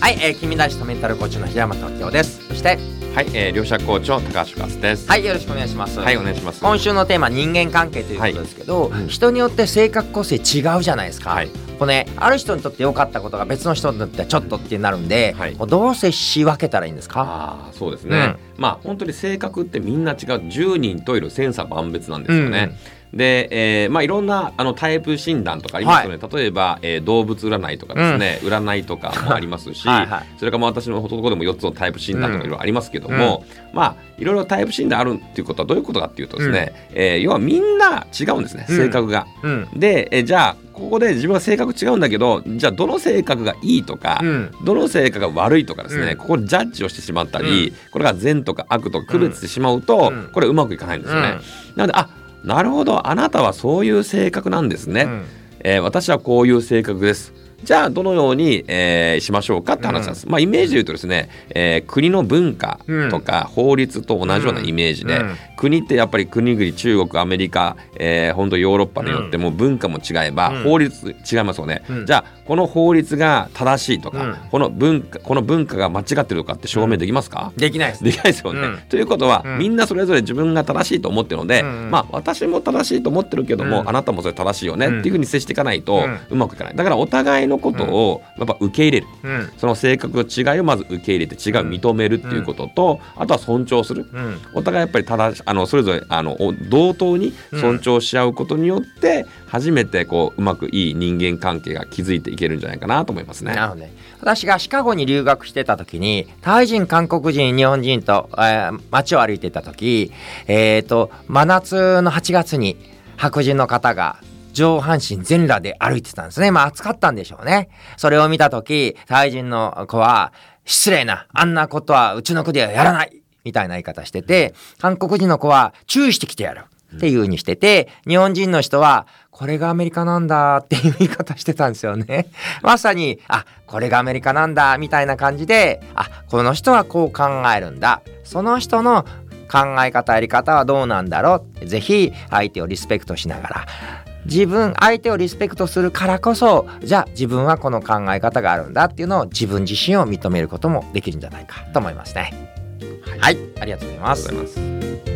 はい、えー、君たちとメンタルコーチの平山時夫です。そしてはい、えー、両者コーチの高橋勝です。はいよろしくお願いします。はい、お願いします。今週のテーマ人間関係ということですけど、はい。うん。人によって性格個性違うじゃないですか、はい。これねある人にとって良かったことが別の人にとってはちょっとってなるんで、はい。どう接し分けたらいいんですか？ああ、そうですね。まあ、本当に性格ってみんな違う、10人といる千差万別なんですよね。で、えーまあ、いろんなあのタイプ診断とかありますよね、例えば、えー動物占いとかですね、占いとかもありますしはいはい。それからまあ私のところでも4つのタイプ診断とかいろいろありますけども、まあいろいろタイプ診断あるっていうことはどういうことかっていうとですね、えー要はみんな違うんですねうん。性格が。うん。で、えーじゃあここで自分は性格違うんだけどじゃあどの性格がいいとか、うん。どの性格が悪いとかですね、うん。ここでジャッジをしてしまったり、これが善とか悪とか区別してしまうと、うん。これうまくいかないんですよね。なのであなるほど。あなたはそういう性格なんですね、うん。えー私はこういう性格です。じゃあどのように、えーしましょうかって話なんです。まあイメージで言うとですね、えー国の文化とか法律と同じようなイメージで、うん。国ってやっぱり国々中国アメリカ、えー、本当ヨーロッパによっても文化も違えば、うん。法律違いますよね、うん。じゃあこの法律が正しいとか、うん。この文化この文化が間違ってるとかって証明できますか、できないですできないですよね。うん。ということは、うん。みんなそれぞれ自分が正しいと思ってるので、うんまあ私も正しいと思ってるけども、うん。あなたもそれ正しいよね、うんっていうふうに接していかないと、うん。うまくいかない。だからお互いのことをやっぱ受け入れる。うん。その性格の違いをまず受け入れて違いを認めるっていうことと、あとは尊重する。うん。お互いやっぱり正しあのそれぞれあのお同等に尊重し合うことによって、初めてこううまくいい人間関係が築いていけるんじゃないかなと思いますね。なるほどね。私がシカゴに留学してた時に、タイ人、韓国人、日本人と、えー街を歩いてた時、えっ、と、真夏の8月に白人の方が上半身全裸で歩いてたんですね。まあ暑かったんでしょうね。それを見た時、タイ人の子は、失礼な、あんなことはうちの国ではやらないみたいな言い方してて、韓国人の子は注意してきてやる。っていう風にしてて、日本人の人は、これがアメリカなんだっていう言い方してたんですよね。まさに、あ、これがアメリカなんだみたいな感じで、あ、この人はこう考えるんだ。その人の考え方やり方はどうなんだろうぜひ相手をリスペクトしながら自分相手をリスペクトするからこそじゃあ自分はこの考え方があるんだっていうのを自分自身を認めることもできるんじゃないかと思いますね。はい、ありがとうございますありがとうございます。